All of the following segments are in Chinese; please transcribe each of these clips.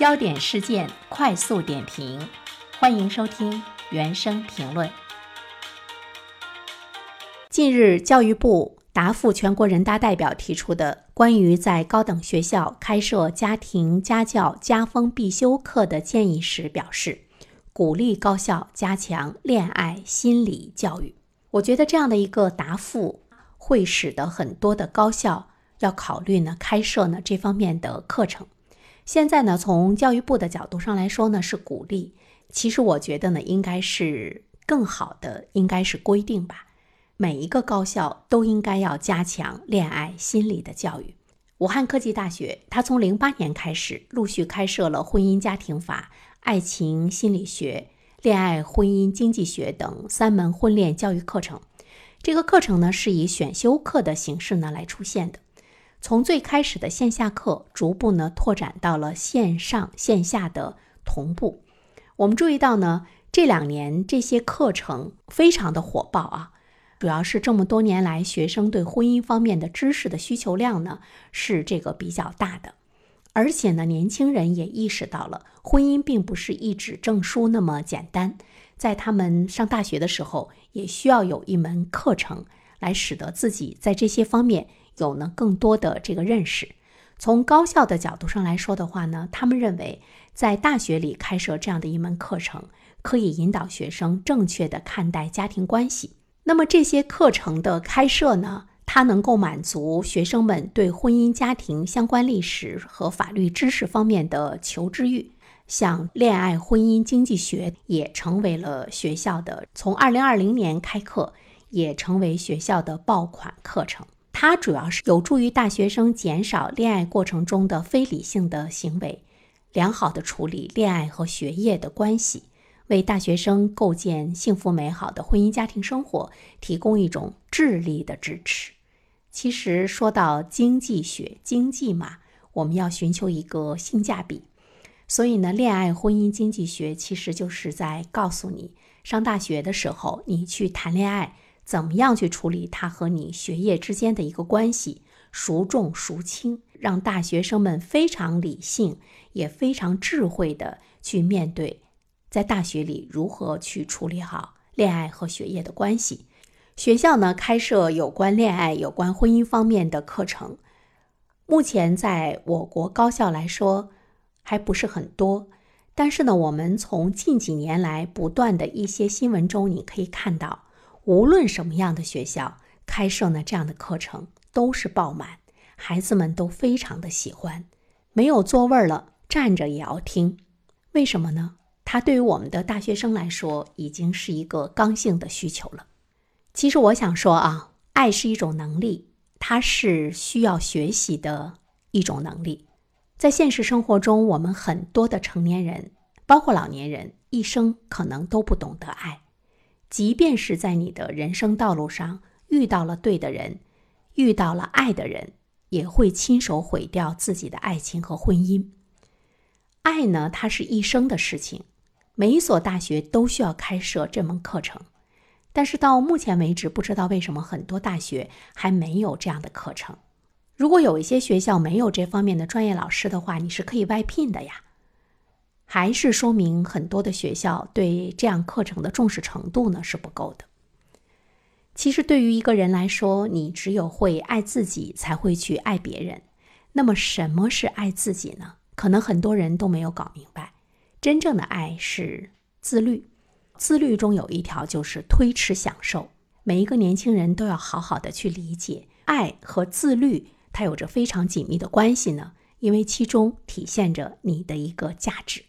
焦点事件快速点评，欢迎收听原声评论。近日，教育部答复全国人大代表提出的关于在高等学校开设家庭家教家风必修课的建议时表示，鼓励高校加强恋爱心理教育。我觉得这样的一个答复会使得很多的高校要考虑呢开设呢这方面的课程。现在呢，从教育部的角度上来说呢，是鼓励。其实我觉得呢，应该是更好的，应该是规定吧。每一个高校都应该要加强恋爱心理的教育。武汉科技大学，它从零八年开始陆续开设了婚姻家庭法、爱情心理学、恋爱婚姻经济学等三门婚恋教育课程。这个课程呢，是以选修课的形式呢来出现的。从最开始的线下课，逐步呢拓展到了线上线下的同步。我们注意到呢，这两年这些课程非常的火爆啊，主要是这么多年来学生对婚姻方面的知识的需求量呢是这个比较大的，而且呢，年轻人也意识到了婚姻并不是一纸证书那么简单，在他们上大学的时候，也需要有一门课程来使得自己在这些方面。有呢更多的这个认识，从高校的角度上来说的话呢，他们认为在大学里开设这样的一门课程，可以引导学生正确的看待家庭关系。那么这些课程的开设呢，它能够满足学生们对婚姻家庭相关历史和法律知识方面的求知欲。像恋爱婚姻经济学也成为了学校的，从二零二零年开课，也成为学校的爆款课程。它主要是有助于大学生减少恋爱过程中的非理性的行为，良好的处理恋爱和学业的关系，为大学生构建幸福美好的婚姻家庭生活提供一种智力的支持。其实说到经济学，经济嘛，我们要寻求一个性价比，所以呢，恋爱婚姻经济学其实就是在告诉你，上大学的时候你去谈恋爱。怎么样去处理他和你学业之间的一个关系，孰重孰轻，让大学生们非常理性，也非常智慧的去面对，在大学里如何去处理好恋爱和学业的关系。学校呢开设有关恋爱、有关婚姻方面的课程，目前在我国高校来说还不是很多，但是呢，我们从近几年来不断的一些新闻中，你可以看到。无论什么样的学校开设呢这样的课程都是爆满，孩子们都非常的喜欢。没有座位了，站着也要听。为什么呢？它对于我们的大学生来说已经是一个刚性的需求了。其实我想说啊，爱是一种能力，它是需要学习的一种能力。在现实生活中，我们很多的成年人，包括老年人，一生可能都不懂得爱。即便是在你的人生道路上遇到了对的人，遇到了爱的人，也会亲手毁掉自己的爱情和婚姻。爱呢，它是一生的事情。每一所大学都需要开设这门课程，但是到目前为止，不知道为什么很多大学还没有这样的课程。如果有一些学校没有这方面的专业老师的话，你是可以外聘的呀。还是说明很多的学校对这样课程的重视程度呢是不够的。其实对于一个人来说，你只有会爱自己，才会去爱别人。那么什么是爱自己呢？可能很多人都没有搞明白。真正的爱是自律，自律中有一条就是推迟享受。每一个年轻人都要好好的去理解，爱和自律它有着非常紧密的关系呢，因为其中体现着你的一个价值。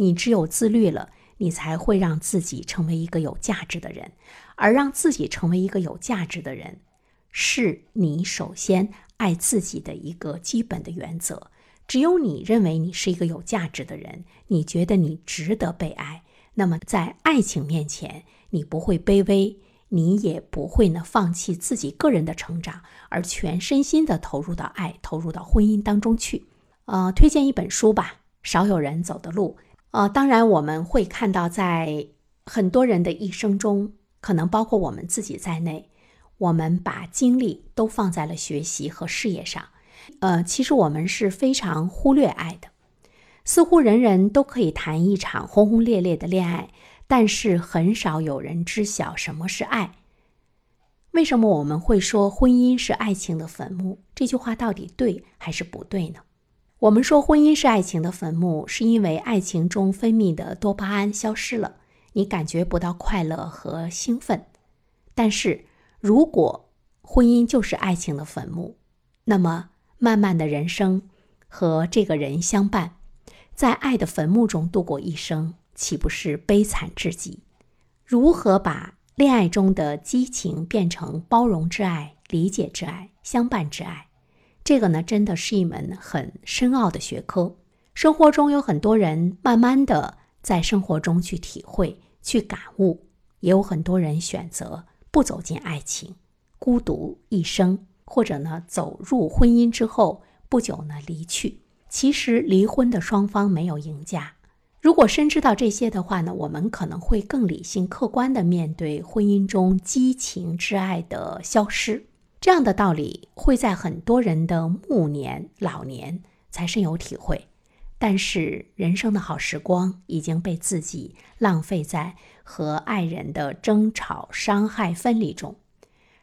你只有自律了，你才会让自己成为一个有价值的人，而让自己成为一个有价值的人，是你首先爱自己的一个基本的原则。只有你认为你是一个有价值的人，你觉得你值得被爱，那么在爱情面前，你不会卑微，你也不会呢放弃自己个人的成长，而全身心的投入到爱、投入到婚姻当中去。呃，推荐一本书吧，《少有人走的路》。呃，当然我们会看到，在很多人的一生中，可能包括我们自己在内，我们把精力都放在了学习和事业上。呃，其实我们是非常忽略爱的。似乎人人都可以谈一场轰轰烈烈的恋爱，但是很少有人知晓什么是爱。为什么我们会说婚姻是爱情的坟墓？这句话到底对还是不对呢？我们说婚姻是爱情的坟墓，是因为爱情中分泌的多巴胺消失了，你感觉不到快乐和兴奋。但是如果婚姻就是爱情的坟墓，那么漫漫的人生和这个人相伴，在爱的坟墓中度过一生，岂不是悲惨至极？如何把恋爱中的激情变成包容之爱、理解之爱、相伴之爱？这个呢，真的是一门很深奥的学科。生活中有很多人慢慢的在生活中去体会、去感悟，也有很多人选择不走进爱情，孤独一生，或者呢，走入婚姻之后不久呢离去。其实离婚的双方没有赢家。如果深知道这些的话呢，我们可能会更理性、客观的面对婚姻中激情之爱的消失。这样的道理会在很多人的暮年、老年才深有体会，但是人生的好时光已经被自己浪费在和爱人的争吵、伤害、分离中。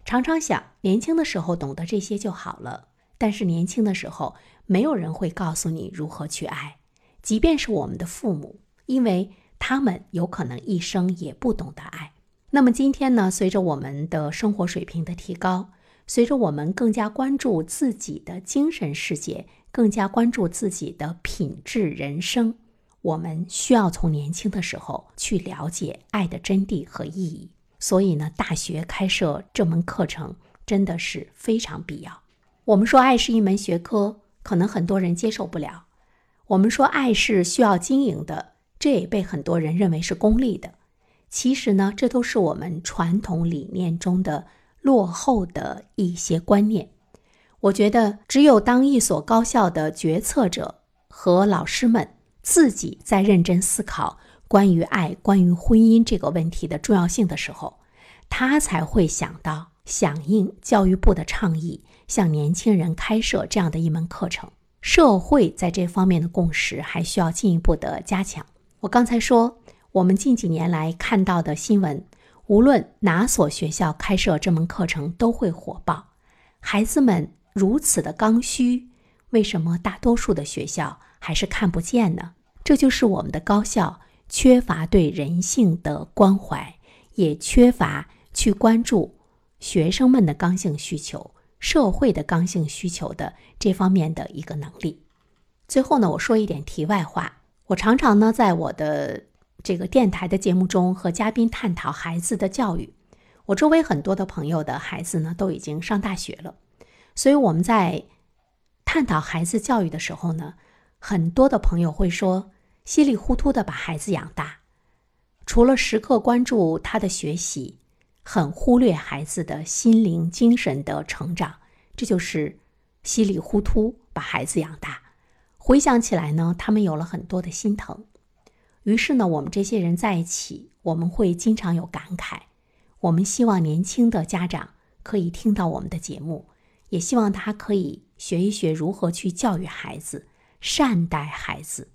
常常想，年轻的时候懂得这些就好了，但是年轻的时候没有人会告诉你如何去爱，即便是我们的父母，因为他们有可能一生也不懂得爱。那么今天呢？随着我们的生活水平的提高，随着我们更加关注自己的精神世界，更加关注自己的品质人生，我们需要从年轻的时候去了解爱的真谛和意义。所以呢，大学开设这门课程真的是非常必要。我们说爱是一门学科，可能很多人接受不了。我们说爱是需要经营的，这也被很多人认为是功利的。其实呢，这都是我们传统理念中的。落后的一些观念，我觉得只有当一所高校的决策者和老师们自己在认真思考关于爱、关于婚姻这个问题的重要性的时候，他才会想到响应教育部的倡议，向年轻人开设这样的一门课程。社会在这方面的共识还需要进一步的加强。我刚才说，我们近几年来看到的新闻。无论哪所学校开设这门课程，都会火爆。孩子们如此的刚需，为什么大多数的学校还是看不见呢？这就是我们的高校缺乏对人性的关怀，也缺乏去关注学生们的刚性需求、社会的刚性需求的这方面的一个能力。最后呢，我说一点题外话，我常常呢在我的。这个电台的节目中和嘉宾探讨孩子的教育，我周围很多的朋友的孩子呢都已经上大学了，所以我们在探讨孩子教育的时候呢，很多的朋友会说稀里糊涂的把孩子养大，除了时刻关注他的学习，很忽略孩子的心灵精神的成长，这就是稀里糊涂把孩子养大。回想起来呢，他们有了很多的心疼。于是呢，我们这些人在一起，我们会经常有感慨。我们希望年轻的家长可以听到我们的节目，也希望他可以学一学如何去教育孩子、善待孩子，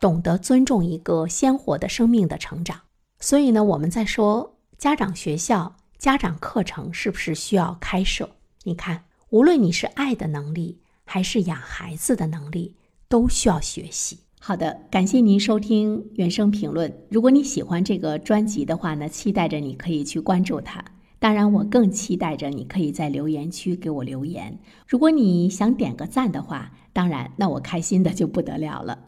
懂得尊重一个鲜活的生命的成长。所以呢，我们在说家长学校、家长课程是不是需要开设？你看，无论你是爱的能力，还是养孩子的能力，都需要学习。好的，感谢您收听原声评论。如果你喜欢这个专辑的话呢，期待着你可以去关注它。当然，我更期待着你可以在留言区给我留言。如果你想点个赞的话，当然，那我开心的就不得了了。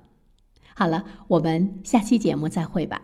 好了，我们下期节目再会吧。